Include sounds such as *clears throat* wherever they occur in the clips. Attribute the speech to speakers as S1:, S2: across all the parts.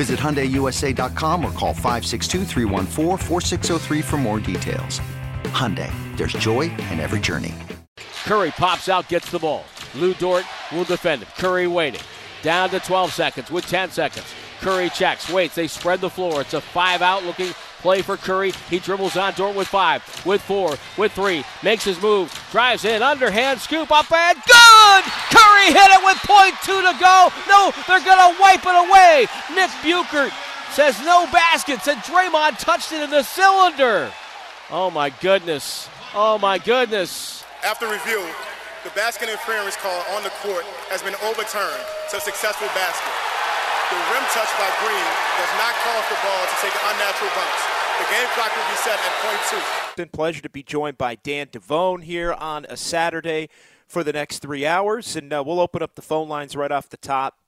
S1: Visit HyundaiUSA.com or call 562 for more details. Hyundai, there's joy in every journey.
S2: Curry pops out, gets the ball. Lu Dort will defend it. Curry waiting. Down to 12 seconds with 10 seconds. Curry checks, waits. They spread the floor. It's a five out looking play for Curry. He dribbles on Dort with five, with four, with three. Makes his move, drives in, underhand scoop up and good! Curry hit it with point two to go. No, they're gonna wipe it away. Nick Buchert says no baskets, and Draymond touched it in the cylinder. Oh my goodness. Oh my goodness.
S3: After review, the basket interference call on the court has been overturned to a successful basket. The rim touch by Green does not cause the ball to take an unnatural bounce. The game clock will be set at point two.
S4: It's been a pleasure to be joined by Dan Devone here on a Saturday for the next three hours, and uh, we'll open up the phone lines right off the top.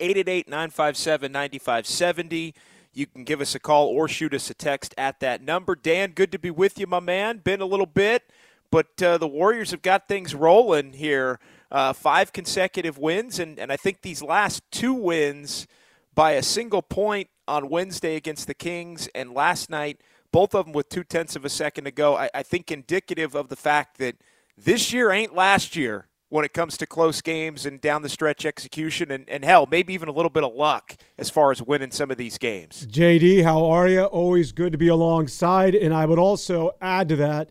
S4: 888-957-9570. You can give us a call or shoot us a text at that number. Dan, good to be with you, my man. Been a little bit, but uh, the Warriors have got things rolling here. Uh, five consecutive wins, and, and I think these last two wins by a single point on Wednesday against the Kings, and last night, both of them with two tenths of a second to go. I, I think indicative of the fact that this year ain't last year when it comes to close games and down the stretch execution and, and hell, maybe even a little bit of luck as far as winning some of these games.
S5: JD, how are you? Always good to be alongside. And I would also add to that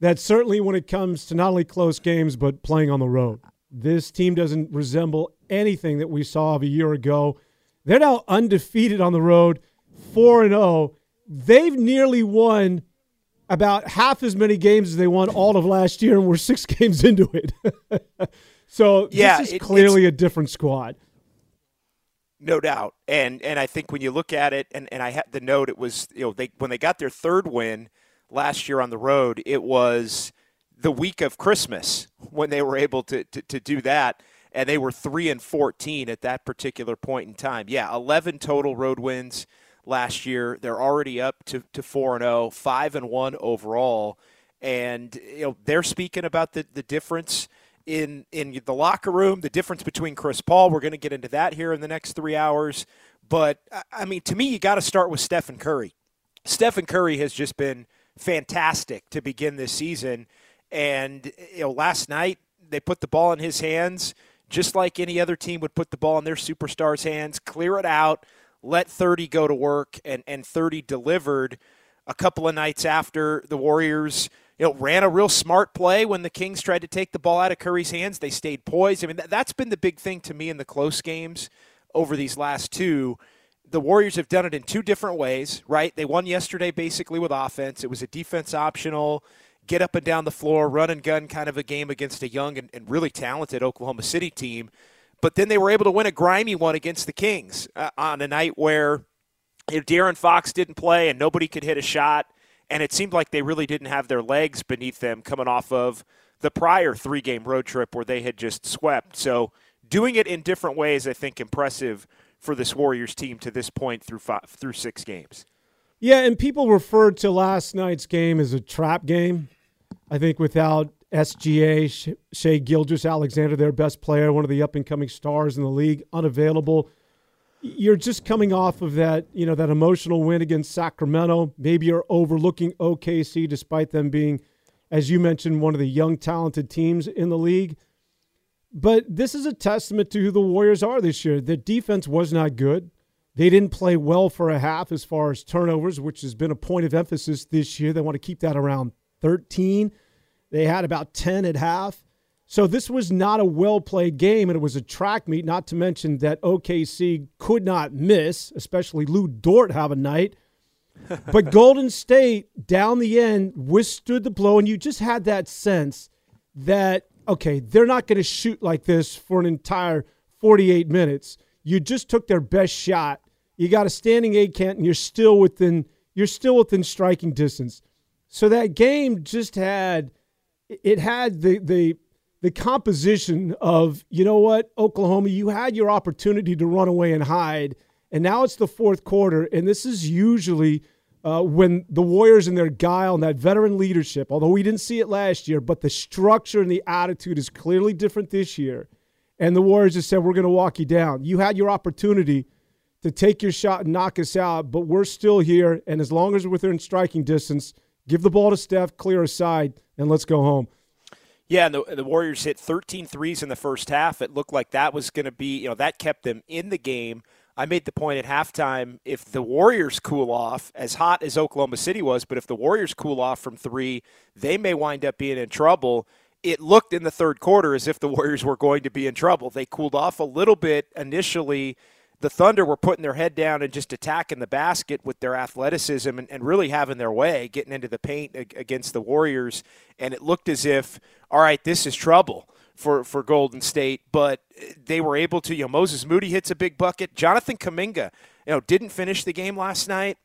S5: that certainly when it comes to not only close games, but playing on the road, this team doesn't resemble anything that we saw of a year ago. They're now undefeated on the road, 4 and 0. They've nearly won about half as many games as they won all of last year, and we're six *laughs* games into it. *laughs* so yeah, this is it, clearly a different squad.
S4: No doubt, and and I think when you look at it, and, and I had the note, it was you know they when they got their third win last year on the road, it was the week of Christmas when they were able to, to, to do that and they were 3 and 14 at that particular point in time. Yeah, 11 total road wins last year. They're already up to, to 4 and 0, 5 and 1 overall. And you know, they're speaking about the, the difference in in the locker room, the difference between Chris Paul. We're going to get into that here in the next 3 hours. But I mean, to me, you got to start with Stephen Curry. Stephen Curry has just been fantastic to begin this season. And you know, last night they put the ball in his hands just like any other team would put the ball in their superstars' hands, clear it out, let 30 go to work, and, and 30 delivered a couple of nights after the Warriors you know, ran a real smart play when the Kings tried to take the ball out of Curry's hands. They stayed poised. I mean, that, has been the big thing to me in the close games over these last two. The Warriors have done it in two different ways, right? They won yesterday basically with offense. It was a defense optional get up and down the floor, run and gun kind of a game against a young and, and really talented Oklahoma City team. But then they were able to win a grimy one against the Kings uh, on a night where you know, De'Aaron Fox didn't play and nobody could hit a shot. And it seemed like they really didn't have their legs beneath them coming off of the prior three game road trip where they had just swept. So doing it in different ways, I think, impressive for this Warriors team to this point through five, through six games.
S5: Yeah, and people referred to last night's game as a trap game. I think without SGA, Shai Gilgeous-Alexander, their best player, one of the up and coming stars in the league, unavailable. You're just coming off of that, you know, that emotional win against Sacramento. Maybe you're overlooking OKC despite them being, as you mentioned, one of the young, talented teams in the league. But this is a testament to who the Warriors are this year. Their defense was not good. They didn't play well for a half as far as turnovers, which has been a point of emphasis this year. They want to keep that around 13. They had about 10 at half. So this was not a well played game, and it was a track meet, not to mention that OKC could not miss, especially Lu Dort have a night. *laughs* but Golden State, down the end, withstood the blow, and you just had that sense that, okay, they're not going to shoot like this for an entire 48 minutes. You just took their best shot. You got a standing eight count, and you're still within you're still within striking distance. So that game just had it had the the the composition of you know what Oklahoma you had your opportunity to run away and hide and now it's the fourth quarter and this is usually uh, when the Warriors and their guile and that veteran leadership although we didn't see it last year but the structure and the attitude is clearly different this year and the Warriors just said, We're going to walk you down. You had your opportunity to take your shot and knock us out, but we're still here. And as long as we're within striking distance, give the ball to Steph, clear aside, and let's go home.
S4: Yeah, and the, the Warriors hit 13 threes in the first half. It looked like that was going to be, you know, that kept them in the game. I made the point at halftime if the Warriors cool off, as hot as Oklahoma City was, but if the Warriors cool off from three, they may wind up being in trouble it looked in the third quarter as if the *laughs* Warriors were going to be in trouble. They cooled off a little bit initially. The Thunder were putting their head down and just attacking the basket with their athleticism and, and really having their way, getting into the paint against the Warriors. And it looked as if, all right, this is trouble for, for Golden State. But they were able to, you know, Moses Moody hits a big bucket. Jonathan Kuminga, you know, didn't finish the game last night,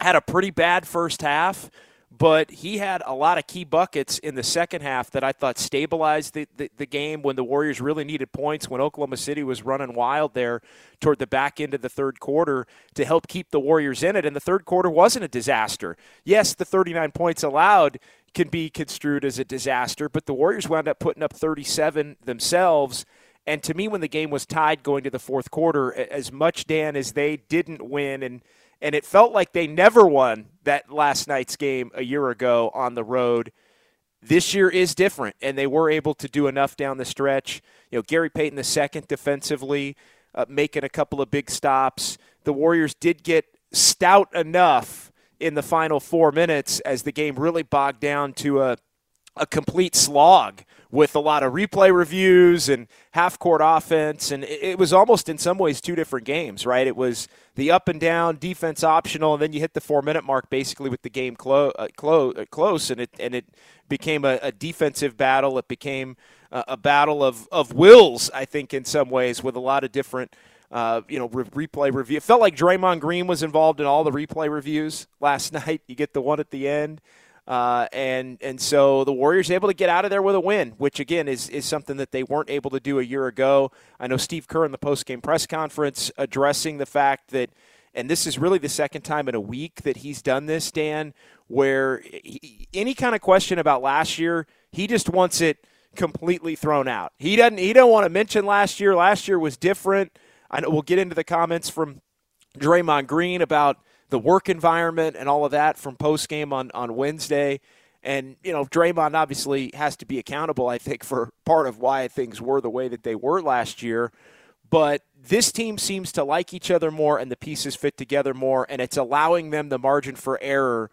S4: had a pretty bad first half but he had a lot of key buckets in the second half that I thought stabilized the, the, the, game when the Warriors really needed points, when Oklahoma City was running wild there toward the back end of the third quarter to help keep the Warriors in it. And the third quarter wasn't a disaster. Yes, the 39 points allowed can be construed as a disaster, but the Warriors wound up putting up 37 themselves. And to me, when the game was tied going to the fourth quarter, as much, Dan, as they didn't win and – and it felt like they never won that last night's game a year ago on the road. This year is different, and they were able to do enough down the stretch. You know, Gary Payton the second defensively, uh, making a couple of big stops. The Warriors did get stout enough in the final four minutes as the game really bogged down to a a complete slog with a lot of replay reviews and half court offense. And it was almost in some ways two different games, right? It was the up and down defense optional, and then you hit the four minute mark basically with the game clo- uh, clo- uh, close, and it, and it became a, a defensive battle. It became a, a, battle of, of wills, I think, in some ways, with a lot of different. Uh, you know, re- replay review. It felt like Draymond Green was involved in all the replay reviews last *laughs* night. You get the one at the end. Uh, and and so the Warriors able to get out of there with a win, which again is is something that they weren't able to do a year ago. I know Steve Kerr in the post game press conference addressing the fact that, and this is really the second time in a week that he's done this, Dan, where he, any kind of question about last year, he just wants it completely thrown out. He doesn't he don't want to mention last year. Last year was different. I know we'll get into the comments from Draymond Green about the work environment and all of that from post game on, on Wednesday. And, you know, Draymond obviously has to be accountable, I think, for part of why things were the way that they were last year. But this team seems to like each other more and the pieces fit together more, and it's allowing them the margin for error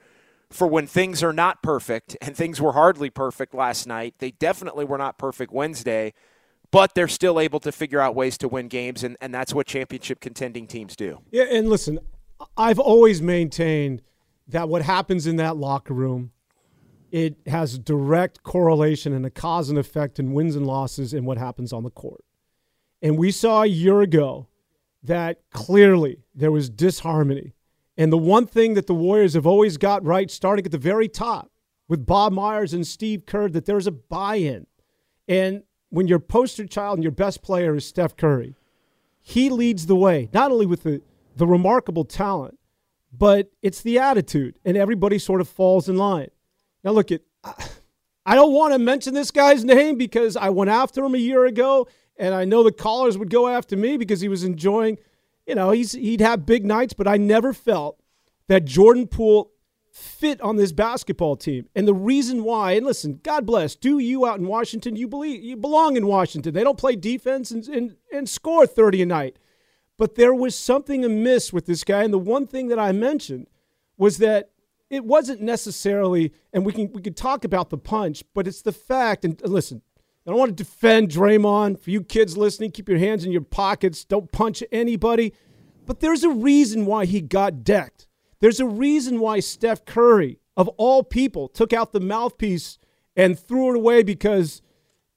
S4: for when things are not perfect, and things were hardly perfect last night. They definitely were not perfect Wednesday, but they're still able to figure out ways to win games, and, and that's what championship contending teams do.
S5: Yeah, and listen, I've always maintained that what happens in that locker room it has direct correlation and a cause and effect in wins and losses in what happens on the court. And we saw a year ago that clearly there was disharmony. And the one thing that the Warriors have always got right, starting at the very top with Bob Myers and Steve Kerr, that there's a buy in. And when your poster child and your best player is Steph Curry, he leads the way, not only with the the remarkable talent, but it's the attitude, and everybody sort of falls in line. Now, look at. I don't want to mention this guy's name because I went after him a year ago, and I know the callers would go after me because he was enjoying. You know, he's he'd have big nights, but I never felt that Jordan Poole fit on this basketball team. And the reason why, and listen, God bless, do you out in Washington, you believe you belong in Washington. They don't play defense and, and, and score 30 a night. But there was something amiss with this guy. And the one thing that I mentioned was that it wasn't necessarily, and we can we could talk about the punch, but it's the fact. And listen, I don't want to defend Draymond. For you kids listening, keep your hands in your pockets. Don't punch anybody. But there's a reason why he got decked. There's a reason why Steph Curry, of all people, took out the mouthpiece and threw it away because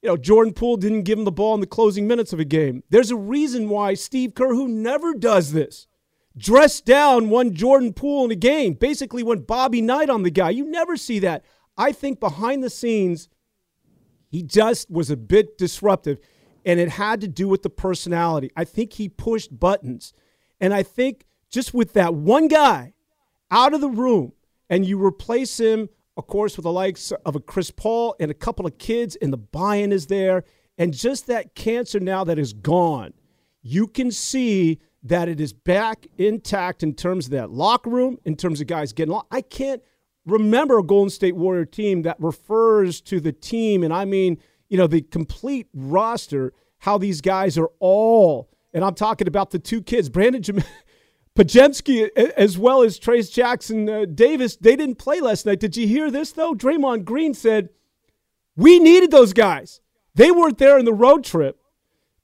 S5: you know Jordan Poole didn't give him the ball in the closing minutes of a game. There's a reason why Steve Kerr, who never does this, dressed down one Jordan Poole in a game, basically went Bobby Knight on the guy. You never see that. I think behind the scenes, he just was a bit disruptive, and it had to do with the personality. I think he pushed buttons. And I think just with that one guy out of the room, and you replace him, of course, with the likes of a Chris Paul and a couple of kids, and the buy in is there, and just that cancer now that is gone, you can see that it is back intact in terms of that locker room, in terms of guys getting along. I can't remember a Golden State Warrior team that refers to the team, and I mean, you know, the complete roster, how these guys are all, and I'm talking about the two kids, Brandin Jam- *laughs* Podziemski as well as Trayce Jackson uh, Davis, they didn't play last night. Did you hear this, though? Draymond Green said, We needed those guys. They weren't there in the road trip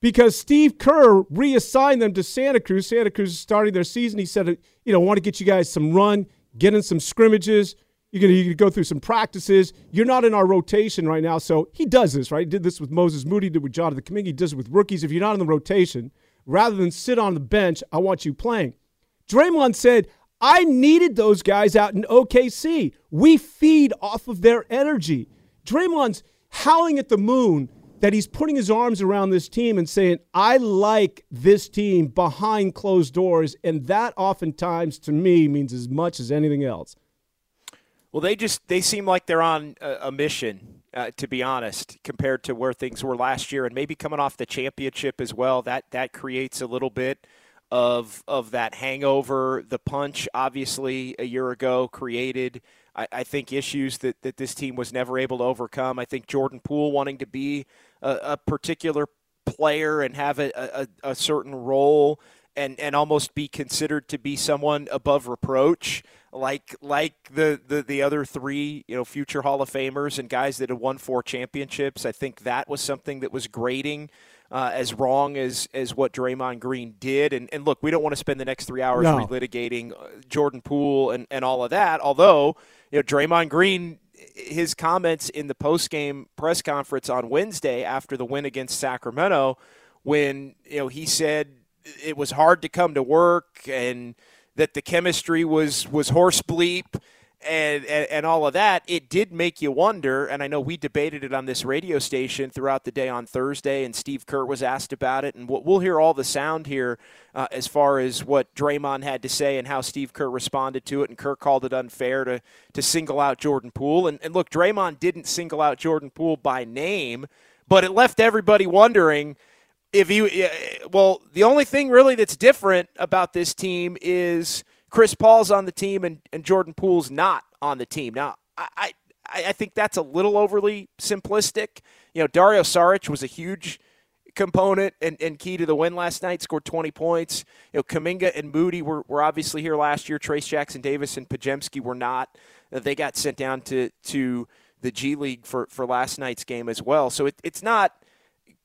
S5: because Steve Kerr reassigned them to Santa Cruz. Santa Cruz is starting their season. He said, You know, want to get you guys some run, get in some scrimmages. You're going to go through some practices. You're not in our rotation right now. So he does this, right? He did this with Moses Moody, did with Jonathan Kuminga. He does it with rookies. If you're not in the rotation, rather than sit on the bench, I want you playing. Draymond said, I needed those guys out in OKC. We feed off of their energy. Draymond's howling at the moon that he's putting his arms around this team and saying, I like this team behind closed doors. And that oftentimes to me means as much as anything else.
S4: Well, they just they seem like they're on a, mission, uh, to be honest, compared to where things were last year, and maybe coming off the championship as well. That that creates a little bit of of that hangover. The punch, obviously, a year ago created. I, I think issues that, that this team was never able to overcome. I think Jordan Poole wanting to be a, a particular player and have a, a, a certain role and, and almost be considered to be someone above reproach like like the, the the other three you know future Hall of Famers and guys that had won four championships. I think that was something that was grating. Uh, as wrong as, as what Draymond Green did. And, and look, we don't want to spend the next three hours no. relitigating uh, Jordan Poole and, and all of that. Although, you know, Draymond Green, his comments in the post game press conference on Wednesday after the win against Sacramento, when you know he said it was hard to come to work and that the chemistry was was horse bleep and, and, and all of that, it did make you wonder. And I know we debated it on this radio station throughout the day on Thursday, and Steve Kerr was asked about it. And we'll hear all the sound here uh, as far as what Draymond had to say and how Steve Kerr responded to it. And Kerr called it unfair to to single out Jordan Poole. And, and look, Draymond didn't single out Jordan Poole by name, but it left everybody wondering if you well, the only thing really that's different about this team is Chris Paul's on the team and, and Jordan Poole's not on the team. Now, I, I I think that's a little overly simplistic. You know, Dario Saric was a huge component and, and key to the win last night, scored 20 points. You know, Kuminga and Moody were, were obviously here last year. Trayce Jackson Davis and Podziemski were not. Uh, they got sent down to, to the G League for, for last night's game as well. So it, it's not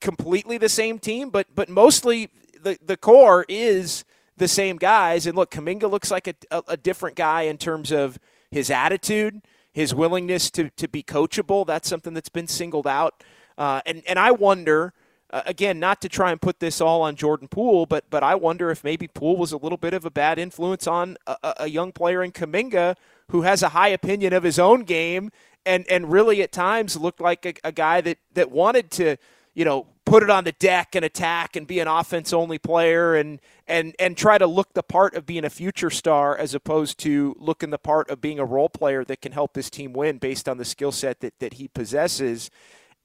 S4: completely the same team, but but mostly the the core is the same guys. And look, Kuminga looks like a, a, a different guy in terms of his attitude, his willingness to to be coachable. That's something that's been singled out. Uh, and and I wonder. Uh, again, not to try and put this all on Jordan Poole, but but I wonder if maybe Poole was a little bit of a bad influence on a, a young player in Kuminga who has a high opinion of his own game and and really at times looked like a, a guy that that wanted to you know, put it on the deck and attack and be an offense only player and and and try to look the part of being a future star as opposed to looking the part of being a role player that can help this team win based on the skill set that, that he possesses.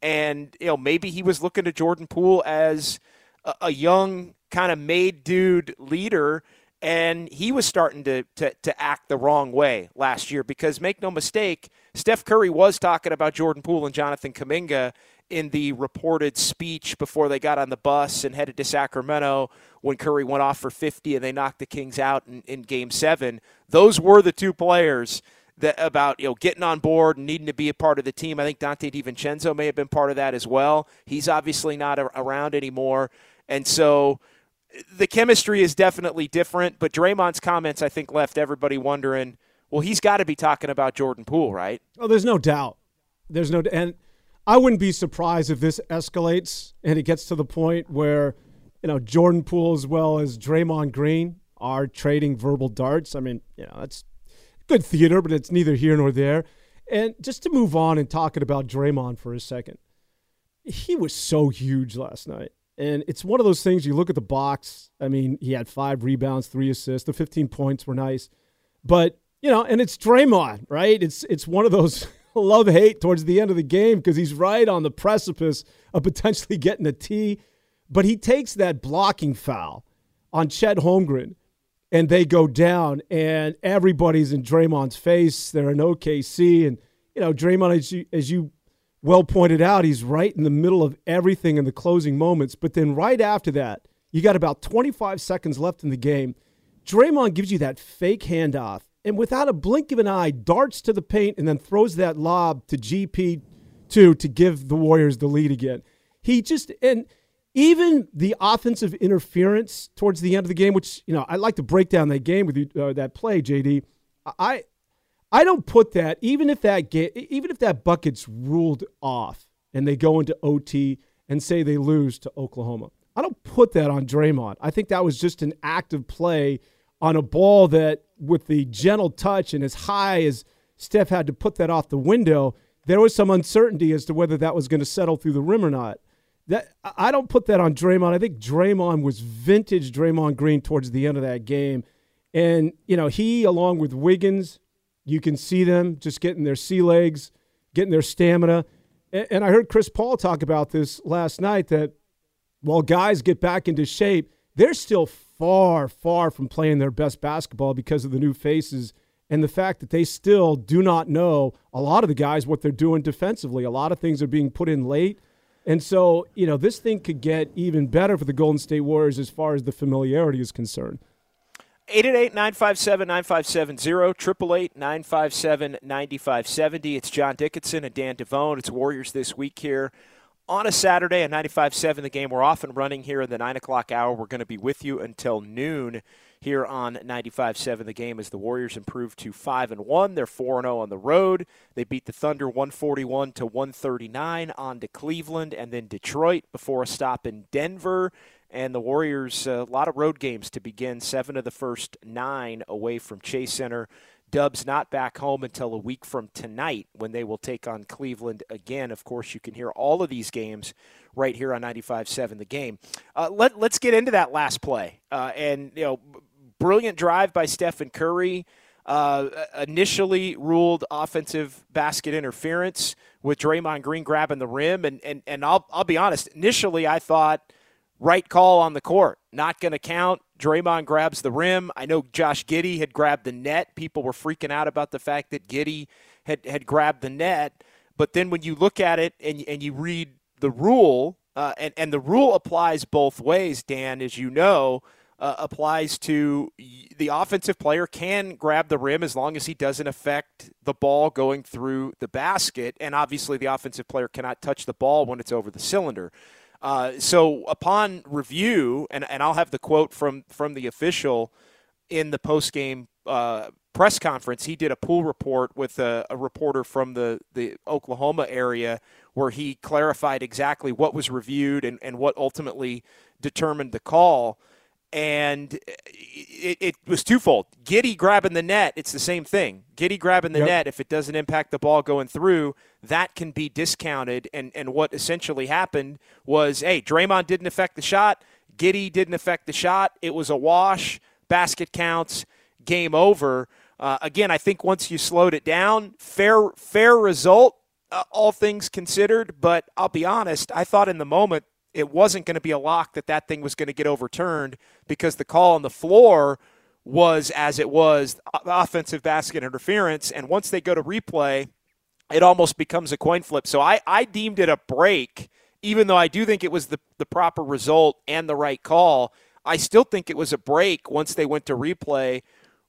S4: And, you know, maybe he was looking to Jordan Poole as a, a young kind of made dude leader And he was starting to, to, to act the wrong way last year because, make no mistake, Steph Curry was talking about Jordan Poole and Jonathan Kuminga in the reported speech before they got on the bus and headed to Sacramento when Curry went off for 50 and they knocked the Kings out in, in game seven. Those were the two players that about you know getting on board and needing to be a part of the team. I think Donte DiVincenzo may have been part of that as well. He's obviously not around anymore, and so the chemistry is definitely different. But Draymond's comments, I think, left everybody wondering. Well, he's got to be talking about Jordan Poole, right?
S5: Oh, there's no doubt. There's no and I wouldn't be surprised if this escalates and it gets to the point where, you know, Jordan Poole as well as Draymond Green are trading verbal darts. I mean, you know, that's good theater, but it's neither here nor there. And just to move on and talking about Draymond for a second, he was so huge last night. And it's one of those things you look at the box. I mean, he had five rebounds, three assists. The 15 points were nice. But, you know, and it's Draymond, right? It's it's one of those *laughs* love hate towards the end of the game because he's right on the precipice of potentially getting a T. But he takes that blocking foul on Chet Holmgren and they go down, and everybody's in Draymond's face. They're in OKC, and you know Draymond, as you, as you well pointed out, he's right in the middle of everything in the closing moments. But then right after that, you got about 25 seconds left in the game. Draymond gives you that fake handoff, and without a blink of an eye, darts to the paint and then throws that lob to GP two to give the Warriors the lead again. He just and even the offensive interference towards the end of the game, which you know I like to break down that game with you, uh, that play, JD. I I don't put that even if that game, even if that bucket's ruled off and they go into OT and say they lose to Oklahoma. I don't put that on Draymond. I think that was just an active play on a ball that, with the gentle touch and as high as Steph had to put that off the window, there was some uncertainty as to whether that was going to settle through the rim or not. That I don't put that on Draymond. I think Draymond was vintage Draymond Green towards the end of that game, and you know he, along with Wiggins, you can see them just getting their sea legs, getting their stamina. And, and I heard Chris Paul talk about this last night that while guys get back into shape, they're still far, far from playing their best basketball because of the new faces and the fact that they still do not know a lot of the guys what they're doing defensively. A lot of things are being put in late. And so, you know, this thing could get even better for the Golden State Warriors as far as the familiarity is concerned.
S4: 888-957-9570, 888-957-9570. It's John Dickinson and Dan Devone. It's Warriors this week here on a Saturday at 95.7 the game. We're off and running here in the 9 o'clock hour. We're going to be with you until noon here on 95.7 the game as the Warriors improved to 5 and 1. They're 4 and 0 on the road. They beat the Thunder 141 to 139 on to Cleveland and then Detroit before a stop in Denver. And the Warriors, a lot of road games to begin, seven of the first nine away from Chase Center. Dubs not back home until a week from tonight when they will take on Cleveland again. Of course, you can hear all of these games right here on 95.7 The Game. Uh, let, let's get into that last play. Uh, and, you know, brilliant drive by Stephen Curry. Uh, initially ruled offensive basket interference with Draymond Green grabbing the rim. And, and, and I'll, I'll be honest, initially I thought right call on the court, not going to count. Draymond grabs the rim. I know Josh Giddey had grabbed the net. People were freaking out about the fact that Giddey had, had grabbed the net. But then when you look at it and, and you read the rule, uh, and, and the rule applies both ways, Dan, as you know, uh, applies to the offensive player can grab the rim as long as he doesn't affect the ball going through the basket. And obviously, the offensive player cannot touch the ball when it's over the cylinder. Uh, so upon review, and, and I'll have the quote from from the official in the post game uh, press conference. He did a pool report with a, a, reporter from the, the Oklahoma area where he clarified exactly what was reviewed and, and what ultimately determined the call and it, it, was twofold. Giddey grabbing the net, it's the same thing. Giddey grabbing the yep. net, if it doesn't impact the ball going through, that can be discounted. And, and what essentially happened was, hey, Draymond didn't affect the shot. Giddey didn't affect the shot. It was a wash. Basket counts. Game over. Uh, again, I think once you slowed it down, fair fair result, uh, all things considered. But I'll be honest, I thought in the moment it wasn't going to be a lock that that thing was going to get overturned because the call on the floor was as it was offensive basket interference. And once they go to replay, it almost becomes a coin flip. So I, I deemed it a break, even though I do think it was the, the proper result and the right call. I still think it was a break once they went to replay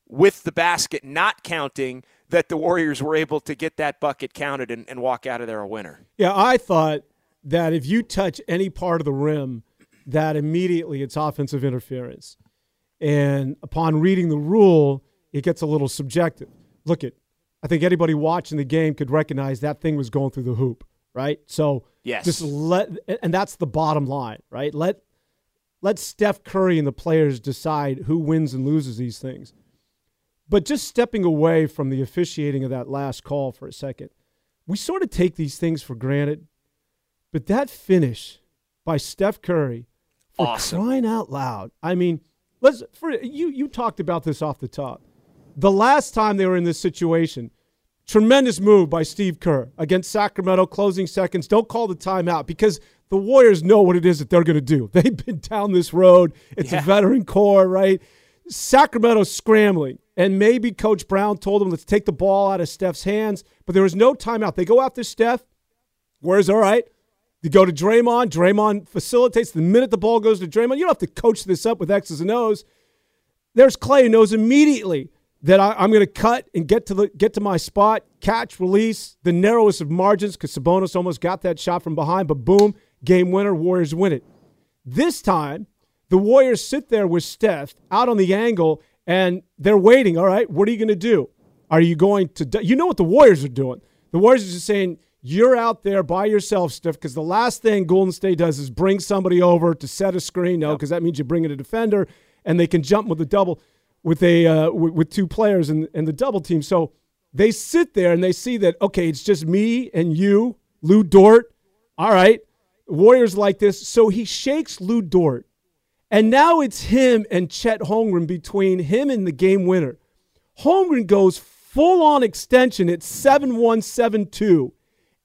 S4: with the basket not counting that the Warriors were able to get that bucket counted and, and walk out of there a winner.
S5: Yeah, I thought that if you touch any part of the rim, that immediately it's offensive interference. And upon reading the rule, it gets a little subjective. Look at, I think anybody watching the game could recognize that thing was going through the hoop, right? So
S4: yes,
S5: just let, and that's the bottom line, right? Let let Steph Curry and the players decide who wins and loses these things. But just stepping away from the officiating of that last call for a second, we sort of take these things for granted. But that finish by Steph Curry, for
S4: awesome.
S5: crying out loud, I mean, let's for you. You talked about this off the top. The last time they were in this situation, tremendous move by Steve Kerr against Sacramento, closing seconds. Don't call the timeout because the Warriors know what it is that they're going to do. *laughs* They've been down this road. It's yeah. a veteran core, right? Sacramento scrambling. And maybe Coach Brown told them, let's take the ball out of Steph's hands. But there was no timeout. They go after Steph. Where's all right? They go to Draymond. Draymond facilitates. The minute the ball goes to Draymond, you don't have to coach this up with X's and O's. There's Klay who knows immediately that I, am going to cut and get to the get to my spot, catch, release, the narrowest of margins because Sabonis almost got that shot from behind, but boom, game winner, Warriors win it. This time, the Warriors sit there with Steph out on the angle and they're waiting. All right, what are you going to do? Are you going to? You know what the Warriors are doing. The Warriors are just saying, you're out there by yourself, Steph, because the last thing Golden State does is bring somebody over to set a screen. No, because that means you bring in a defender and they can jump with a double, with a uh, with, with two players and and the double team. So they sit there and they see that okay, it's just me and you, Lu Dort. All right, Warriors like this. So he shakes Lu Dort and now it's him and Chet Holmgren between him and the game winner. Holmgren goes full on extension at 7 1 7 2.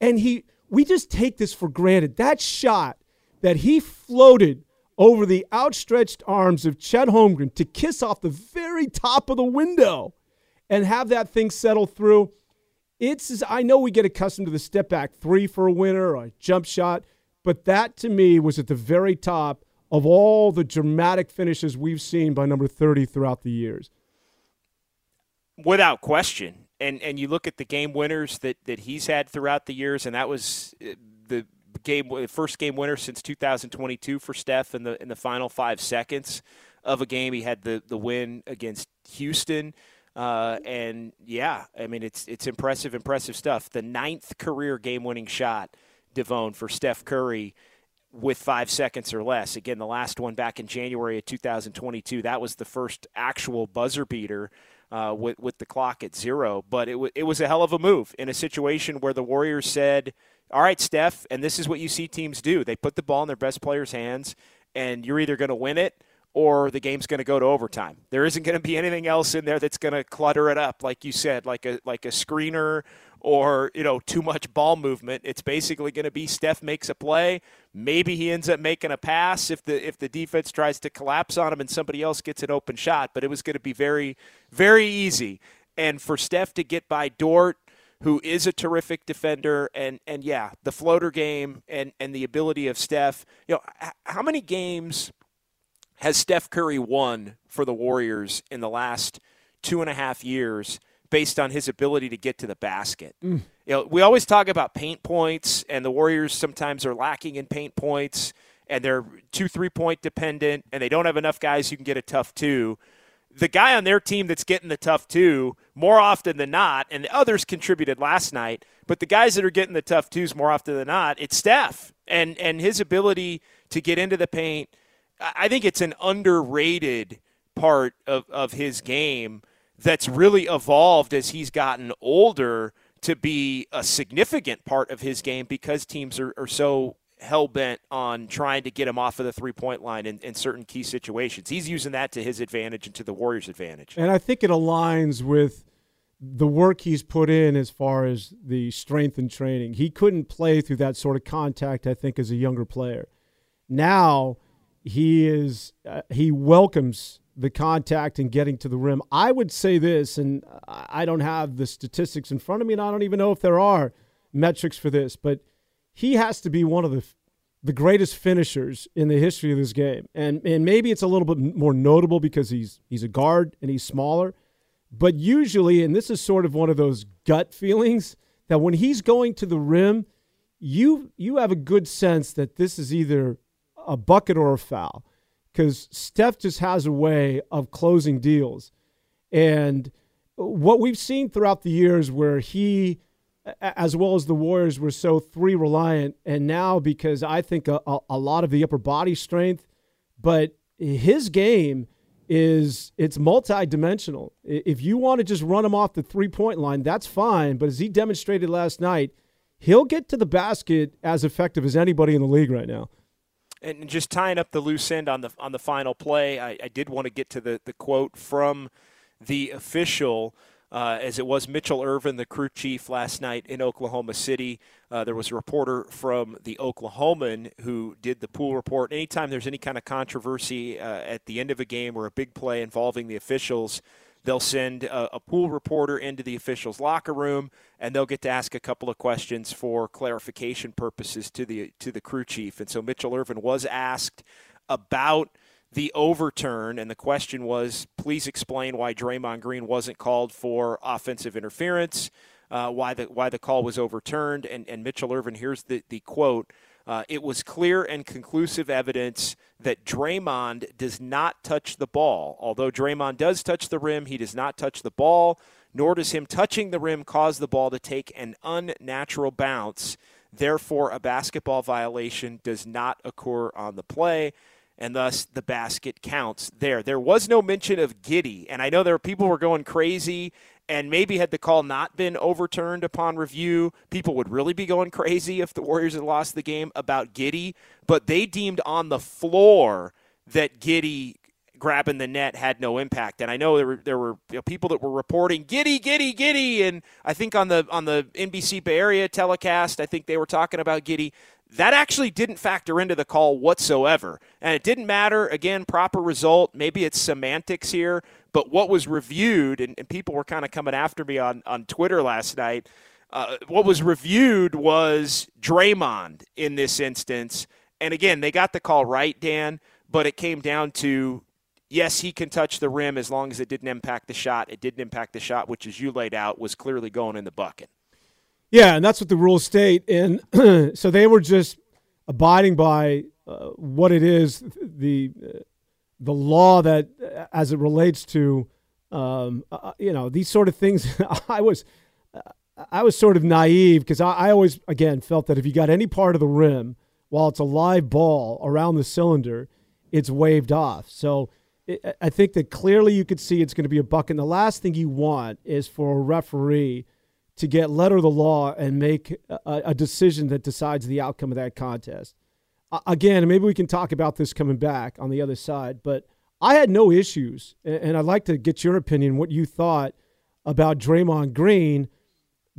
S5: And he, we just take this for granted. That shot that he floated over the outstretched arms of Chet Holmgren to kiss off the very top of the window and have that thing settle through. It's, I know we get accustomed to the step back three for a winner or a jump shot, but that to me was at the very top of all the dramatic finishes we've seen by number 30 throughout the years.
S4: Without question. And and you look at the game winners that, that he's had throughout the years, and that was uh, the game first game winner since 2022 for Steph in the in the final five seconds of a game. He had the, the win against Houston. Uh, and yeah, I mean it's it's impressive, impressive stuff. The ninth career game winning shot, Devone, for Steph Curry with five seconds or less. Again, the last one back in January of 2022. That was the first actual buzzer beater uh, with with the clock at zero. But it w- it was a hell of a move in a situation where the Warriors said, "All right, Steph," and this is what you see teams do. They put the ball in their best players' hands, and you're either going to win it or the game's going to go to overtime. There isn't going to be anything else in there that's going to clutter it up, like you said, like a like a screener or you know too much ball movement. It's basically going to be Steph makes a play. Maybe he ends up making a pass if the if the defense tries to collapse on him and somebody else gets an open shot. But it was going to be very very easy. And for Steph to get by Dort, who is a terrific defender, and and yeah, the floater game and and the ability of Steph. You know, how many games has Steph Curry won for the Warriors in the last two and a half years? Based on his ability to get to the basket. Mm. You know, we always talk about paint points, and the Warriors sometimes are lacking in paint points, and they're too three point dependent, and they don't have enough guys who can get a tough two. The guy on their team that's getting the tough two more often than not, and the others contributed last night, but the guys that are getting the tough twos more often than not, it's Steph and and his ability to get into the paint. I think it's an underrated part of, of his game that's really evolved as he's gotten older to be a significant part of his game because teams are, are so hell bent on trying to get him off of the three point line in, in certain key situations. He's using that to his advantage and to the Warriors' advantage.
S5: And I think it aligns with the work he's put in as far as the strength and training. He couldn't play through that sort of contact, I think, as a younger player. Now he is uh, he welcomes the contact and getting to the rim. I would say this, and I don't have the statistics in front of me, and I don't even know if there are metrics for this, but he has to be one of the the greatest finishers in the history of this game. And and maybe it's a little bit more notable because he's he's a guard and he's smaller, but usually and this is sort of one of those gut feelings that when he's going to the rim, you you have a good sense that this is either a bucket or a foul because Steph just has a way of closing deals. And what we've seen throughout the years where he, as well as the Warriors, were so three reliant, and now because I think a, a lot of the upper body strength, but his game is it's multi-dimensional. If you want to just run him off the three-point line, that's fine. But as he demonstrated last night, he'll get to the basket as effective as anybody in the league right now.
S4: And just tying up the loose end on the on the final play, I, I did want to get to the, the quote from the official. Uh, as it was Mitchell Ervin, the crew chief, last night in Oklahoma City. Uh, there was a reporter from the Oklahoman who did the pool report. Anytime there's any kind of controversy uh, at the end of a game or a big play involving the officials, They'll send a, a, pool reporter into the officials' locker room, and they'll get to ask a couple of questions for clarification purposes to the to the crew chief. And so Mitchell Ervin was asked about the overturn, and the question was, please explain why Draymond Green wasn't called for offensive interference, uh, why the why the call was overturned. And, and Mitchell Ervin, here's the, the quote. Uh, it was clear and conclusive evidence that Draymond does not touch the ball. Although Draymond does touch the rim, he does not touch the ball, nor does him touching the rim cause the ball to take an unnatural bounce. Therefore, a basketball violation does not occur on the play, and thus the basket counts there. There was no mention of Giddey, and I know there were people were going crazy and maybe had the call not been overturned upon review, people would really be going crazy if the Warriors had lost the game about Giddey. But they deemed on the floor that Giddey grabbing the net had no impact. And I know there were there were you know, people that were reporting giddy, giddy, giddy. and I think on the on the NBC Bay Area telecast, I think they were talking about Giddey. That actually didn't factor into the call whatsoever. And it didn't matter. Again, proper result. Maybe it's semantics here. But what was reviewed, and, and people were kind of coming after me on, on Twitter last night, uh, what was reviewed was Draymond in this instance. And again, they got the call right, Dan, but it came down to yes, he can touch the rim as long as it didn't impact the shot. It didn't impact the shot, which, as you laid out, was clearly going in the bucket.
S5: Yeah, and that's what the rules state. And *clears throat* so they were just abiding by uh, what it is the uh, the law that as it relates to um, uh, uh you know these sort of things *laughs* i was i was sort of naive because I, I, always again felt that if you got any part of the rim while it's a live ball around the cylinder it's waved off so it, i think that clearly you could see it's going to be a buck and the last thing you want is for a referee to get letter of the law and make a, a decision that decides the outcome of that contest. Again, maybe we can talk about this coming back on the other side, but I had no issues, and I'd like to get your opinion, what you thought about Draymond Green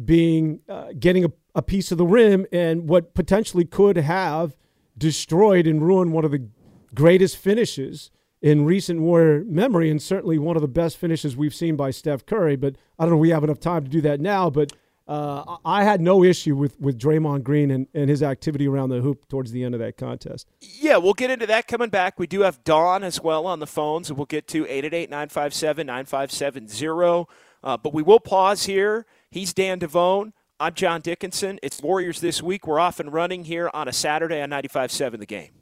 S5: being uh, getting a, a piece of the rim and what potentially could have destroyed and ruined one of the greatest finishes in recent Warrior memory, and certainly one of the best finishes we've seen by Steph Curry. But I don't know we have enough time to do that now, but uh, I had no issue with, with Draymond Green and, and his activity around the hoop towards the end of that contest.
S4: Yeah, we'll get into that coming back. We do have Dawn as well on the phones, and we'll get to 888 957 9570. Uh, but we will pause here. He's Dan Devone. I'm John Dickinson. It's Warriors this week. We're off and running here on a Saturday on 95.7 The Game.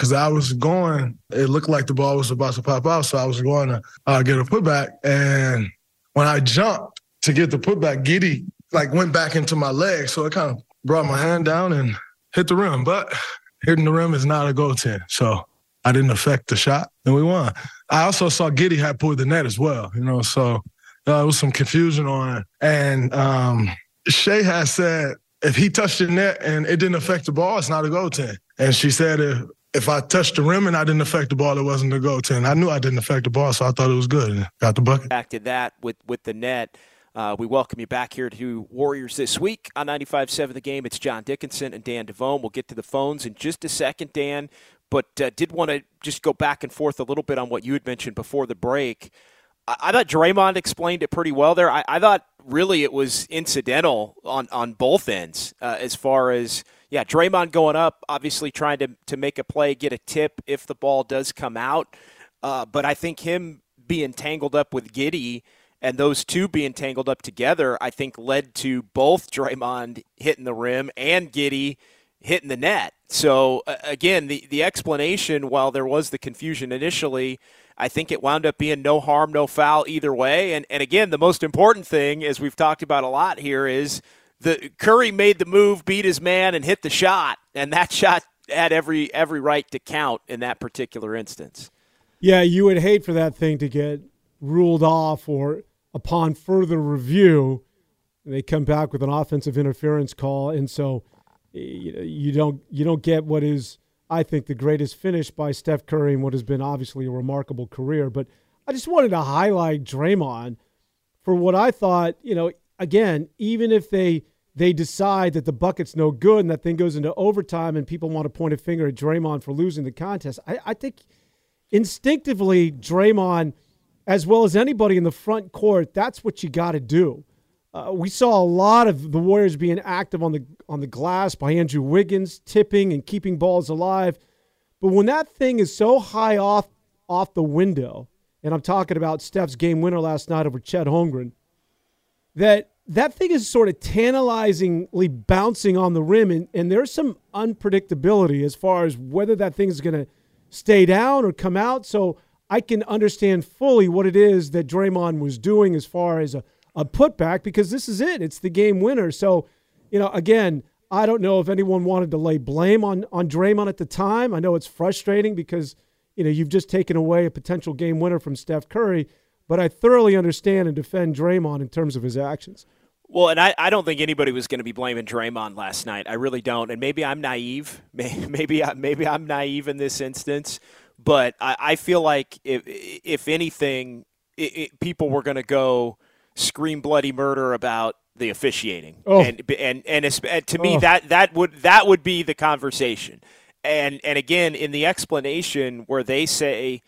S6: Because I was going, it looked like the ball was about to pop out, so I was going to uh, get a putback. And when I jumped to get the putback, Giddey like went back into my leg, so it kind of brought my hand down and hit the rim. But hitting the rim is not a goaltend, so I didn't affect the shot, and we won. I also saw Giddey had pulled the net as well, you know, so uh, there was some confusion on it. And um, Shea has said if he touched the net and it didn't affect the ball, it's not a goaltend. And she said if if I touched the rim and I didn't affect the ball, it wasn't a goaltend. I knew I didn't affect the ball, so I thought it was good got the bucket.
S4: Back to that with with the net. Uh, we welcome you back here to Warriors this week on 95.7 The Game. It's John Dickinson and Dan Devone. We'll get to the phones in just a second, Dan but uh, did want to just go back and forth a little bit on what you had mentioned before the break. I, I thought Draymond explained it pretty well there. I, I, thought really it was incidental on, on both ends uh, as far as, yeah, Draymond going up, obviously trying to, to make a play, get a tip if the ball does come out. Uh, but I think him being tangled up with Giddey and those two being tangled up together, I think led to both Draymond hitting the rim and Giddey hitting the net. So uh, again, the the explanation, while there was the confusion initially, I think it wound up being no harm, no foul either way. And and again, the most important thing, as we've talked about a lot here, is the Curry made the move, beat his man, and hit the shot, and that *laughs* shot had every every right to count in that particular instance.
S5: Yeah, you would hate for that thing to get ruled off, or upon further review, they come back with an offensive interference call, and so you don't you don't get what is I think the greatest finish by Steph Curry and what has been obviously a remarkable career. But I just wanted to highlight Draymond for what I thought. You know, again, even if they they decide that the bucket's no good and that thing goes into overtime and people want to point a finger at Draymond for losing the contest, I, I think instinctively Draymond, as well as anybody in the front court, that's what you got to do. Uh, we saw a lot of the Warriors being active on the on the glass by Andrew Wiggins, tipping and keeping balls alive. But when that thing is so high off off the window, and I'm talking about Steph's game winner last night over Chet Holmgren, that that thing is sort of tantalizingly bouncing on the rim, and, and there's some unpredictability as far as whether that thing is going to stay down or come out. So I can understand fully what it is that Draymond was doing as far as a a putback because this is it. It's the game winner. So, you know, again, I don't know if anyone wanted to lay blame on on Draymond at the time. I know it's frustrating because you know you've just taken away a potential game winner from Steph Curry, but I thoroughly understand and defend Draymond in terms of his actions.
S4: Well, and I, I don't think anybody was going to be blaming Draymond last night. I really don't. And maybe I'm naive. *laughs* Maybe maybe I'm naive in this instance. But I, I feel like if if anything, it, it, people were going to go scream bloody murder about the officiating. Oh. And and and, and to me oh. that that would that would be the conversation. And and again in the explanation where they say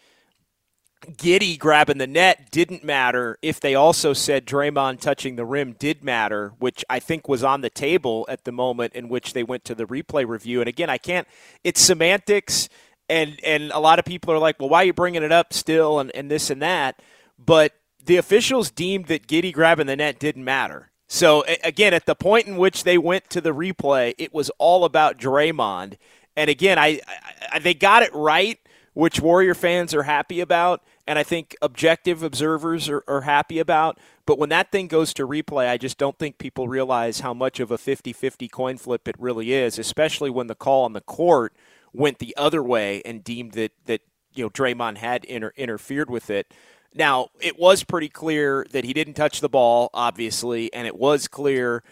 S4: Giddey grabbing the net didn't matter if they also said Draymond touching the rim did matter, which I think was on the table at the moment in which they went to the replay review. And again, I can't. It's semantics, and and a lot of people are like, well, why are you bringing it up still, and, and this and that. But the officials deemed that Giddey grabbing the net didn't matter. So again, at the point in which they went to the replay, it was all about Draymond. And again, I, I they got it right, which Warrior fans are happy about, and I think objective observers are, are happy about. But when that thing goes to replay, I just don't think people realize how much of a 50-50 coin flip it really is, especially when the call on the court went the other way and deemed that that you know Draymond had inter- interfered with it. Now, it was pretty clear that he didn't touch the ball, obviously, and it was clear,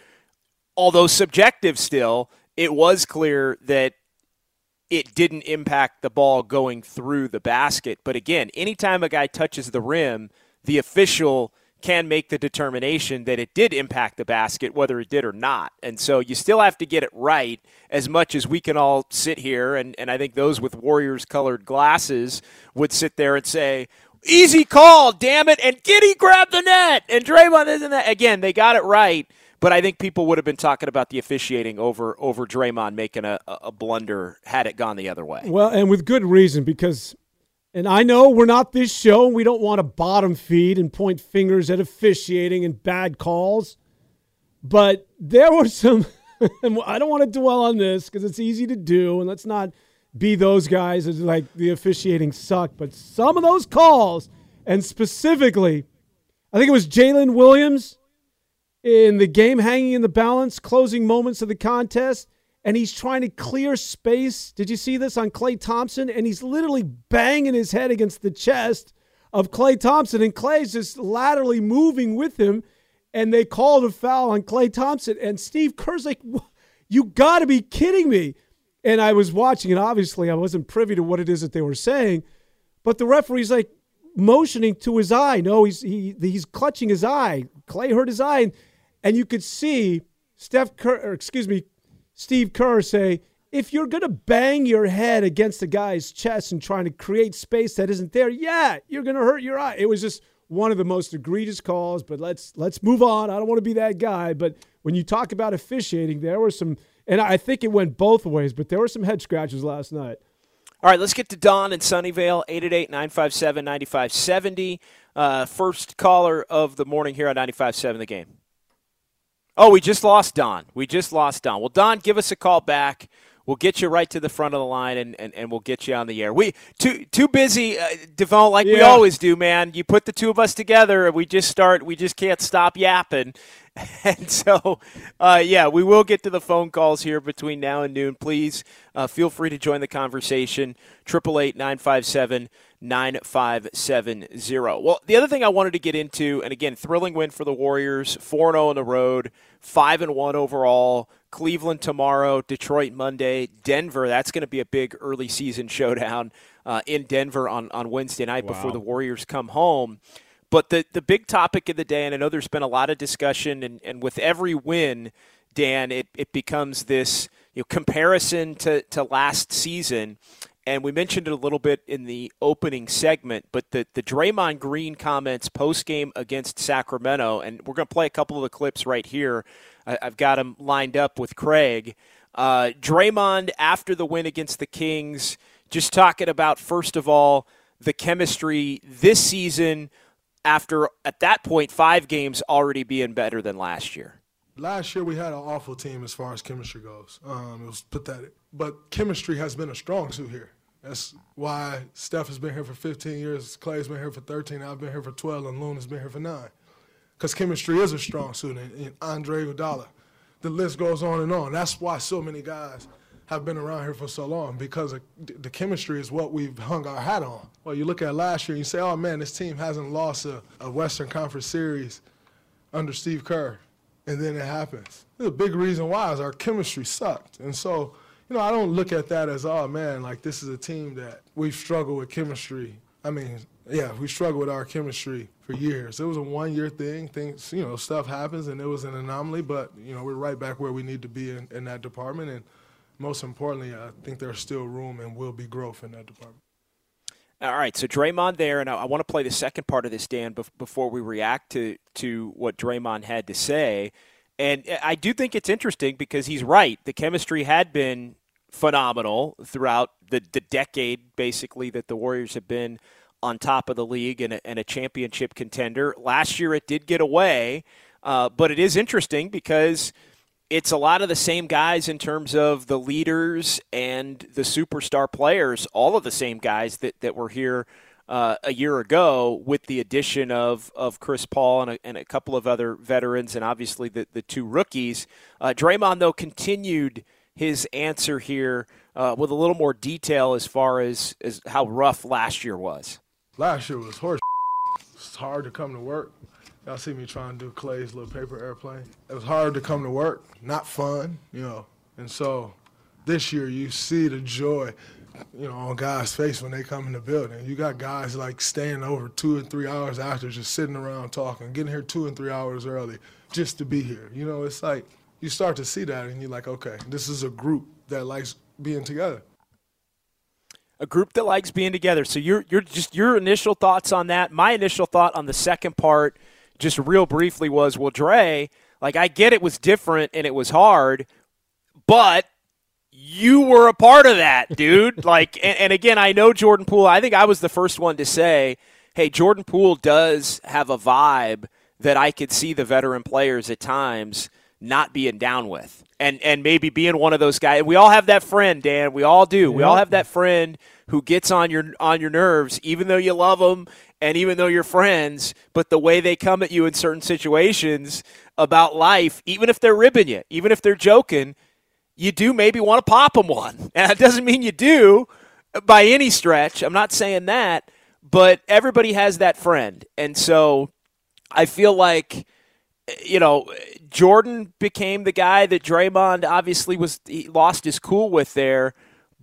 S4: although subjective still, it was clear that it didn't impact the ball going through the basket. But again, anytime a guy touches the rim, the official can make the determination that it did impact the basket, whether it did or not. And so you still have to get it right as much as we can all sit here. And, and I think those with Warriors colored glasses would sit there and say, easy call, damn it. And Giddey grabbed the net. And Draymond isn't that. Again, they got it right. But I think people would have been talking about the officiating over over Draymond making a, a blunder had it gone the other way.
S5: Well, and with good reason because and I know we're not this show. And we don't want to bottom feed and point fingers at officiating and bad calls. But there were some, *laughs* and I don't want to dwell on this because it's easy to do. And let's not be those guys as like the officiating sucked. But some of those calls, and specifically, I think it was Jalen Williams in the game hanging in the balance, closing moments of the contest and he's trying to clear space. Did you see this on Klay Thompson? And he's literally banging his head against the chest of Klay Thompson, and Klay's just laterally moving with him. And they called a foul on Klay Thompson, and Steve Kerr's like, "You got to be kidding me!" And I was watching, and obviously I wasn't privy to what it is that they were saying, but the referee's like motioning to his eye. No, he's he, he's clutching his eye. Clay hurt his eye, and, and you could see Steph Kerr, or excuse me, Steve Kerr say, if you're going to bang your head against a guy's chest and trying to create space that isn't there, yeah, you're going to hurt your eye. It was just one of the most egregious calls, but let's let's move on. I don't want to be that guy, but when you talk about officiating, there were some and I think it went both ways, but there were some head scratches last night.
S4: All right, let's get to Don in Sunnyvale, 888-957-9570. Uh, first caller of the morning here on 95.7 The Game. Oh, we just lost Don. We just lost Don. Well, Don, give us a call back. We'll get you right to the front of the line, and, and, and we'll get you on the air. We too too busy, uh, Devone, like yeah. we always do, man. You put the two of us together, and we just start. We just can't stop yapping, *laughs* and so uh, yeah, we will get to the phone calls here between now and noon. Please uh, feel free to join the conversation. Triple eight nine five seven. 9570. Well, the other thing I wanted to get into, and again, thrilling win for the Warriors, 4 0 on the road, 5 and 1 overall. Cleveland tomorrow, Detroit Monday, Denver. That's going to be a big early season *laughs* showdown uh, in Denver on, on Wednesday night wow. before the Warriors come home. But the, the big topic of the day, and I know there's been a lot of discussion, and, and with every win, Dan, it, it becomes this you know, comparison to, to last season and we mentioned it a little bit in the opening segment, but the, the Draymond Green comments post game against Sacramento, and we're going to play a couple of the clips right here. I, have got them lined up with Craig. Uh, Draymond, after the win against the Kings, just talking about, first of all, the chemistry this season after, at that point, five games already being better than last year.
S6: Last year we had an awful team as far as chemistry goes. Um, it was pathetic. But chemistry has been a strong suit here. That's why Steph has been here for 15 years, Klay's been here for 13, I've been here for 12, and Loon has been here for nine. Because chemistry is a strong suit, and, and Andre Iguodala. The list goes on and on. That's why so many guys have been around here for so long because the chemistry is what we've hung our hat on. Well, you look at last year and you say, oh man, this team hasn't lost a, a Western Conference series under Steve Kerr. And then it happens. The big reason why is our chemistry sucked. And so you know, I don't look at that as, oh man, like this is a team that we've struggled with chemistry. I mean, yeah, we struggled with our chemistry for years. It was a one year thing. Things, you know, stuff happens and it was an anomaly, but, you know, we're right back where we need to be in, in that department. And most importantly, I think there's still room and will be growth in that department.
S4: All right, so Draymond there, and I, want to play the second part of this, Dan, before we react to, to what Draymond had to say. And eh, I do think it's interesting because he's right. The chemistry had been phenomenal throughout the, the decade, basically, that the Warriors have been on top of the league and a, and a championship contender. Last year it did get away, uh, but it is interesting because it's a lot of the same guys in terms of the leaders and the superstar players, all of the same guys that, that were here uh, a year ago with the addition of, of Chris Paul and a, and a couple of other veterans and obviously the, the two rookies. Uh, Draymond, though, continued – his answer here uh, with a little more detail as far as, as how rough last year was.
S6: Last year was horse. It's hard to come to work. Y'all see me trying to do Klay's little paper airplane. It was hard to come to work, not fun, you know. And so this year you see the joy. you know, on guys' face when they come in the building. You got guys like staying over two and three hours after just sitting around talking, getting here two and three hours early just to be here. You know, it's like you start to see that and you're like, okay, this is a group that likes being together.
S4: A group that likes being together. So you're you're just your initial thoughts on that. My initial thought on the second part, just real briefly, was well, Dre, like I get it was different and it was hard, but you were a part of that, dude. *laughs* like, and, and, again, I know Jordan Poole. I think I was the first one to say, hey, Jordan Poole does have a vibe that I could see the veteran players at times not being down with. And, and maybe being one of those guys. We all have that friend, Dan. We all do. We all have that friend who gets on your on your nerves, even though you love them and even though you're friends. But the way they come at you in certain situations about life, even if they're ribbing you, even if they're joking, you do maybe want to pop them one. *laughs* And that doesn't mean you do by any stretch. I'm not saying that, but everybody has that friend. And so I feel like, you know, Jordan became the guy that Draymond obviously was he lost his cool with there.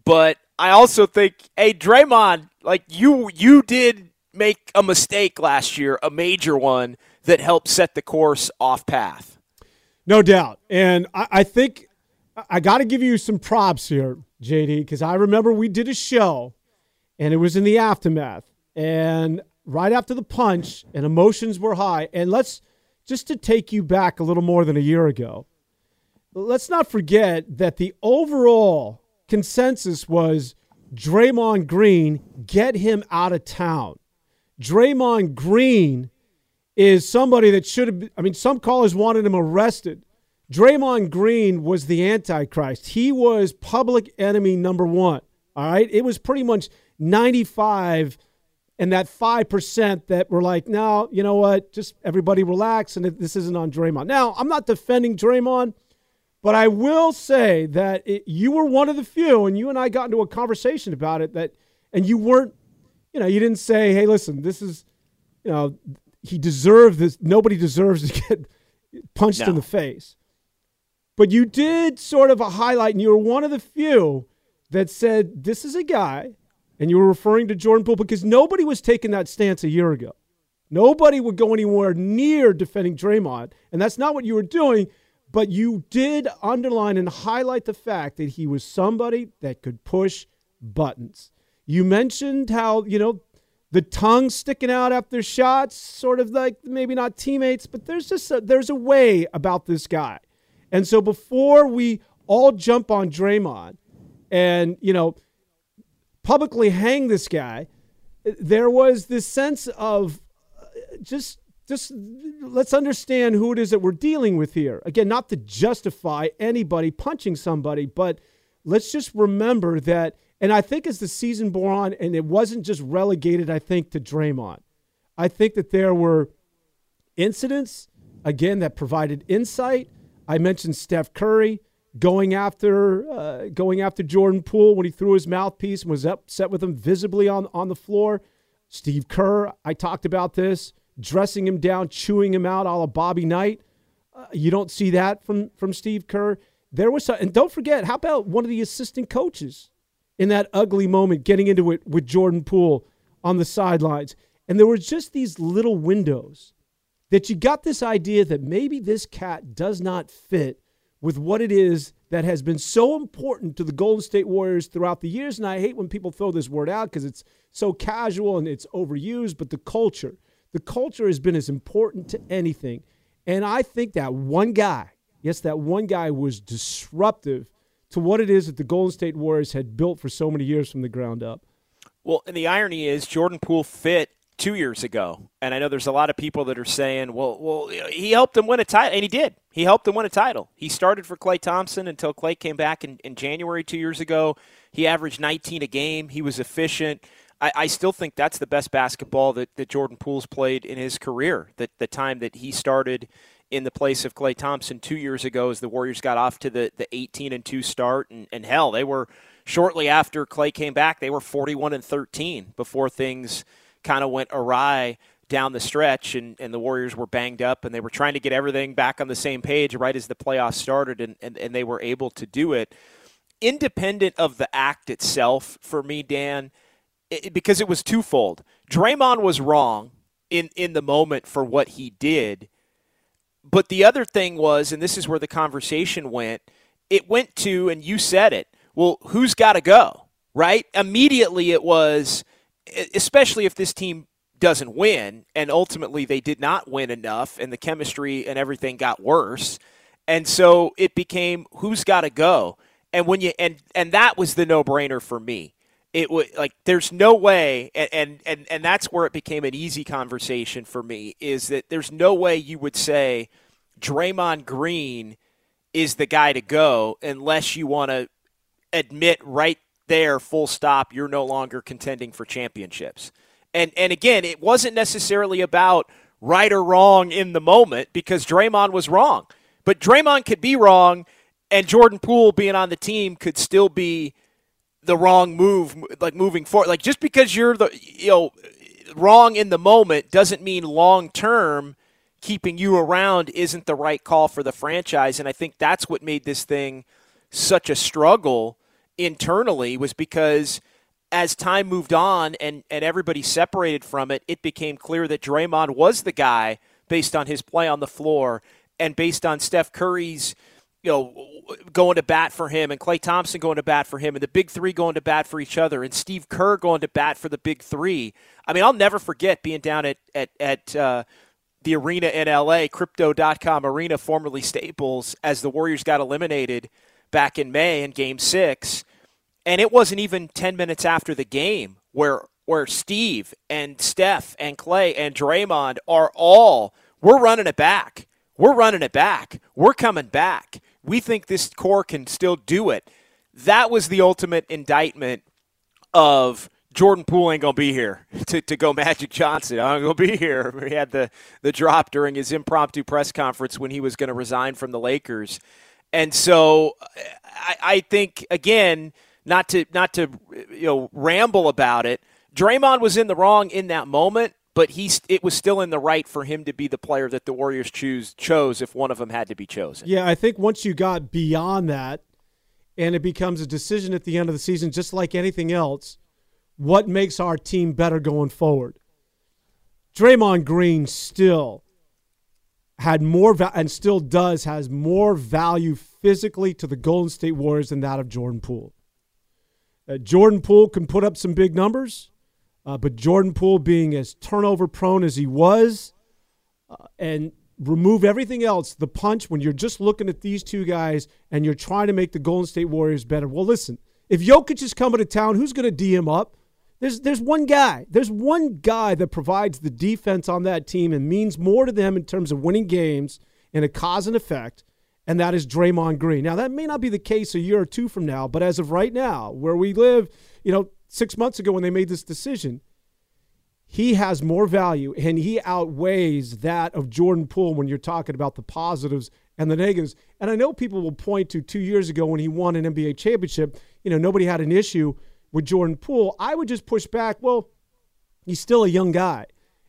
S4: But I also think, hey, Draymond, like you, you did make a mistake last year, a major one that helped set the course off path.
S5: No doubt. And I, I think I got to give you some props here, JD, because I remember we did a show and it was in the aftermath and right after the punch and emotions were high. And let's just to take you back a little more than a year ago, let's not forget that the overall consensus was Draymond Green, get him out of town. Draymond Green is somebody that should have, I mean, some callers wanted him arrested. Draymond Green was the Antichrist. He was public enemy number one. All right. It was pretty much 95 and that 5% that were like, no, you know what? Just everybody relax and this isn't on Draymond. Now, I'm not defending Draymond, but I will say that it, you were one of the few, and you and I got into a conversation about it that, and you weren't, you know, you didn't say, hey, listen, this is, you know, he deserved this. Nobody deserves to *laughs* get punched no. in the face. But you did sort of a highlight, and you were one of the few that said, This is a guy, and you were referring to Jordan Poole because nobody was taking that stance a year ago. Nobody would go anywhere near defending Draymond, and that's not what you were doing. But you did underline and highlight the fact that he was somebody that could push buttons. You mentioned how, you know, the tongue sticking out after shots, sort of like maybe not teammates, but there's just a, there's a way about this guy. And so before we all jump on Draymond and, you know, publicly hang this guy, there was this sense of just just let's understand who it is that we're dealing with here. Again, not to justify anybody punching somebody, but let's just remember that and I think as the season bore on, and it wasn't just relegated, I think, to Draymond. I think that there were incidents, again, that provided insight. I mentioned Steph Curry going after uh, going after Jordan Poole when he threw his mouthpiece and was upset with him visibly on on the floor. Steve Kerr, I talked about this, dressing him down, chewing him out, all of Bobby Knight. Uh, you don't see that from from Steve Kerr. There was, and don't forget, how about one of the assistant coaches in that ugly moment getting into it with Jordan Poole on the sidelines? And there were just these little windows that you got this idea that maybe this cat does not fit with what it is that has been so important to the Golden State Warriors throughout the years. And I hate when people throw this word out because it's so casual and it's overused, but the culture, the culture has been as important to anything. And I think that one guy, yes, that one guy was disruptive to what it is that the Golden State Warriors had built for so many years from the ground up.
S4: Well, and the irony is Jordan Poole fit two years ago. And I know there's a lot of people that are saying, well, well, he helped him win a title. And he did. He helped him win a title. He started for Klay Thompson until Klay came back in, in January two years ago. He averaged 19 a game. He was efficient. I, I still think that's the best basketball that, that Jordan Poole's played in his career. That the time that he started in the place of Klay Thompson two years ago as the Warriors got off to the, the 18 and 2 start. And, and hell, they were shortly after Klay came back, they were 41 and 13 before things – kind of went awry down the stretch and, and the Warriors were banged up and they were trying to get everything back on the same page right as the playoffs started and, and, and they were able to do it. independent of the act itself for me, Dan, it, because it was twofold. Draymond was wrong in in the moment for what he did, but the other thing was, and this is where the conversation went. It went to, and you said it. Well, who's got to go? Right? Immediately, it was, especially if this team doesn't win, and ultimately they did not win enough, and the chemistry and everything got worse, and so it became who's got to go. And when you and and that was the no brainer for me. It was like there's no way, and, and and and that's where it became an easy conversation for me. Is that there's no way you would say Draymond Green is the guy to go unless you want to admit right there, full stop, you're no longer contending for championships. And and again, it wasn't necessarily about right or wrong in the moment because Draymond was wrong. But Draymond could be wrong and Jordan Poole being on the team could still be the wrong move like moving forward. Like just because you're the you know wrong in the moment doesn't mean long term keeping you around isn't the right call for the franchise and I think that's what made this thing such a struggle internally was because as time moved on and, and everybody separated from it, it became clear that Draymond was the guy based on his play on the floor and based on Steph Curry's, you know, going to bat for him and Klay Thompson going to bat for him and the big three going to bat for each other and Steve Kerr going to bat for the big three. I mean, I'll never forget being down at, at, at uh, the arena in LA, crypto.com arena, formerly Staples, as the Warriors got eliminated back in May in game six and it wasn't even 10 minutes after the game where where Steve and Steph and Klay and Draymond are all we're running it back. We're running it back. We're coming back. We think this core can still do it. That was the ultimate indictment of Jordan Poole ain't gonna be here *laughs* to, to go Magic Johnson. I'm gonna be here. *laughs* He had the the drop during his impromptu press conference when he was going to resign from the Lakers, and so I, I think again not to not to you know ramble about it. Draymond was in the wrong in that moment, but he it was still in the right for him to be the player that the Warriors choose chose if one of them had to be chosen.
S5: Yeah, I think once you got beyond that, and it becomes a decision at the end of the season, just like anything else, what makes our team better going forward? Draymond Green still had more va- and still does has more value physically to the Golden State Warriors than that of Jordan Poole. Uh, Jordan Poole can put up some big numbers, uh, but Jordan Poole being as turnover prone as he was, uh, and remove everything else, the punch when you're just looking at these two guys and you're trying to make the Golden State Warriors better. Well, listen, if Jokic is coming to town, who's going to D him up? There's there's one guy. There's one guy that provides the defense on that team and means more to them in terms of winning games and a cause and effect and that is Draymond Green. Now, that may not be the case a year or two from now, but as of right now, where we live, you know, six months ago when they made this decision, he has more value and he outweighs that of Jordan Poole when you're talking about the positives and the negatives. And I know people will point to two years ago when he won an NBA championship, you know, nobody had an issue with Jordan Poole. I would just push back, well, he's still a young guy.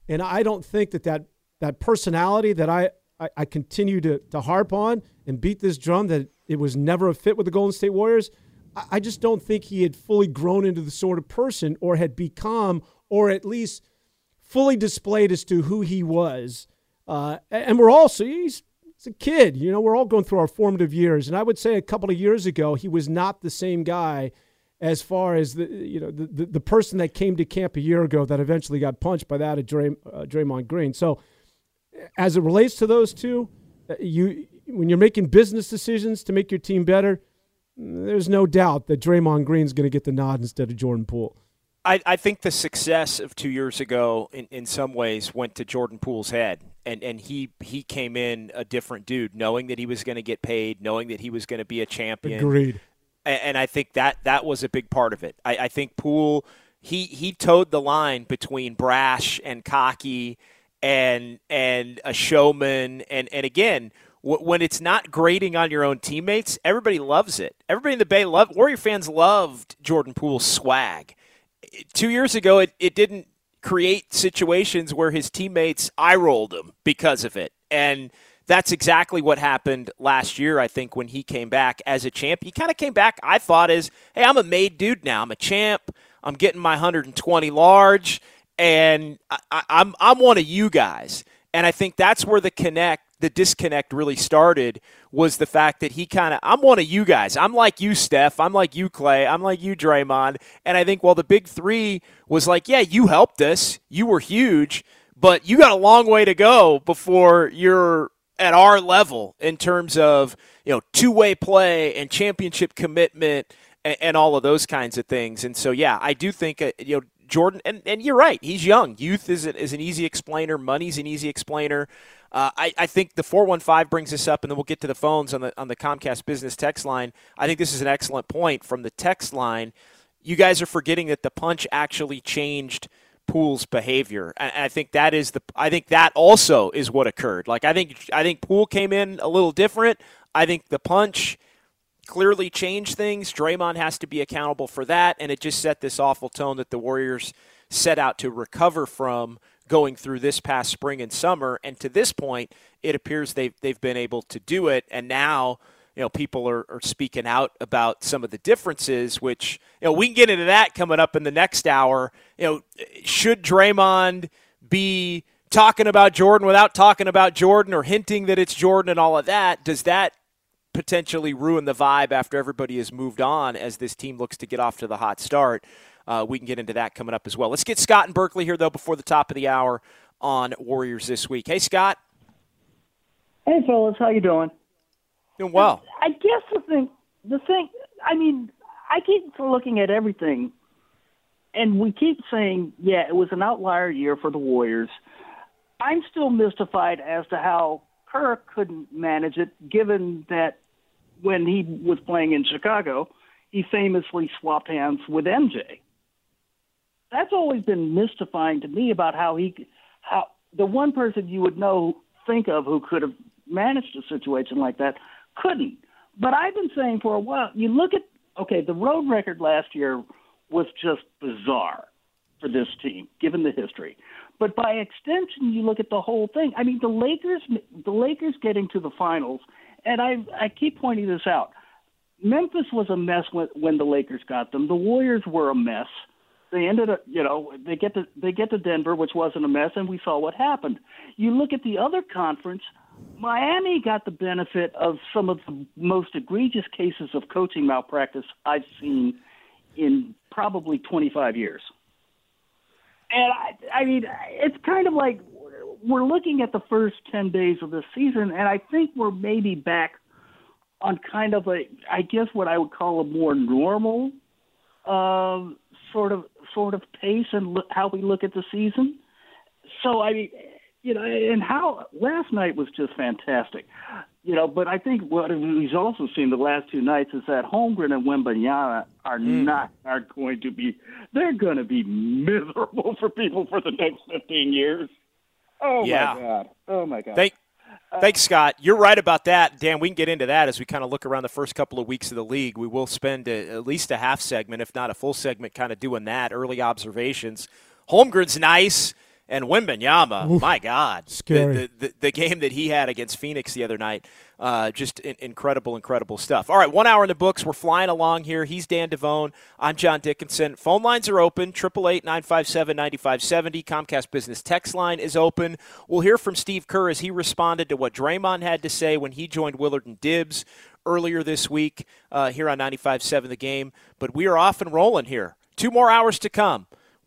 S5: And I don't think that that, that personality that I, I, I continue to, to harp on and beat this drum that it was never a fit with the Golden State Warriors. I, I just don't think he had fully grown into the sort of person or had become, or at least fully displayed as to who he was. Uh, and we're also, he's, he's a kid. You know, we're all going through our formative years. And I would say a couple of years ago, he was not the same guy as far as the you know the, the, the, person that came to camp a year ago that eventually got punched by that of Dray, uh, Draymond Green. So as it relates to those two, uh, you when you're making business decisions to make your team better, there's no doubt that Draymond Green's going to get the nod instead of Jordan Poole.
S4: I, I think the success of two years ago, in, in some ways, went to Jordan Poole's head, and and he he came in a different dude, knowing that he was going to get paid, knowing that he was going to be a champion.
S5: Agreed.
S4: And, and, I think that that was a big part of it. I, I think Poole he he toed the line between brash and cocky and and a showman. And and again when it's not grading on your own teammates everybody loves it. Everybody in the bay love warrior fans loved jordan poole's swag. Two years ago it, it didn't create situations where his teammates eye rolled him because of it. And that's exactly what happened last year, I think, when he came back as a champ. He kind of came back, I thought, as, hey, I'm a made dude now. I'm a champ. I'm getting my 120 large, and I, I, I'm, I'm one of you guys. And I think that's where the connect, the disconnect really started was the fact that he kind of, I'm one of you guys. I'm like you, Steph. I'm like you, Klay. I'm like you, Draymond. And I think, well, the big three was like, yeah, you helped us. You were huge, but you got a long way to go before you're at our level in terms of you know two way play and championship commitment and, and, all of those kinds of things. And so yeah, I do think uh, you know Jordan and, and you're right. He's young. Youth is, is an easy explainer. Money's an easy explainer. Uh, I, I think the 415 brings us up, and then we'll get to the phones on the on the Comcast business text line. I think this is an excellent point from the text line. You guys are forgetting that the punch actually changed Poole's behavior. And I think that is the I think that also is what occurred. Like I think I think Poole came in a little different. I think the punch clearly changed things. Draymond has to be accountable for that and it just set this awful tone that the Warriors set out to recover from going through this past spring and summer and to this point it appears they've they've been able to do it and now you know, people are, are speaking out about some of the differences, which, you know, we can get into that coming up in the next hour. You know, should Draymond be talking about Jordan without talking about Jordan or hinting that it's Jordan and all of that? Does that potentially ruin the vibe after everybody has moved on as this team looks to get off to the hot start? Uh, we can get into that coming up as well. Let's get Scott and Berkeley here, though, before the top of the hour on Warriors this week. Hey, Scott.
S7: Hey, fellas. How you doing?
S4: Doing well.
S7: I guess the thing, the thing, I mean, I keep looking at everything, and we keep saying, yeah, it was an outlier year for the Warriors. I'm still mystified as to how Kerr couldn't manage it, given that when he was playing in Chicago, he famously swapped hands with MJ. That's always been mystifying to me about how he, how the one person you would know, think of who could have managed a situation like that couldn't. But I've been saying for a while, you look at, okay, the road record last year was just bizarre for this team, given the history. But by extension, you look at the whole thing. I mean, the Lakers, the Lakers getting to the finals, and I, I keep pointing this out. Memphis was a mess when, when the Lakers got them. The Warriors were a mess. They ended up, you know, they get to they get to Denver, which wasn't a mess, and we saw what happened. You look at the other conference. Miami got the benefit of some of the most egregious cases of coaching malpractice I've seen in probably 25 years. And I, I mean, it's kind of like we're looking at the first 10 days of the season, and I think we're maybe back on kind of a, I guess what I would call a more normal uh, sort of sort of pace and how we look at the season. So I mean, you know, and how last night was just fantastic. You know, but I think what we've also seen the last two nights is that Holmgren and Wembanyama are mm. not are going to be they're going to be miserable for people for the next fifteen years. Oh yeah. my god! Oh my god!
S4: Thank, thanks, Scott. You're right about that, Dan. We can get into that as we kind of look around the first couple of weeks of the league. We will spend a, at least a half segment, if not a full segment, kind of doing that early observations. Holmgren's nice. And Wembanyama, Oof, my God,
S5: scary.
S4: The, the, the, game that he had against Phoenix the other night, uh, just in, incredible, incredible stuff. All right, one hour in the books. We're flying along here. He's Dan Devone. I'm John Dickinson. Phone lines are open. 888-957-9570. Comcast Business text line is open. We'll hear from Steve Kerr as he responded to what Draymond had to say when he joined Willard and Dibs earlier this week uh, here on 95.7 The Game. But we are off and rolling here. Two more hours to come.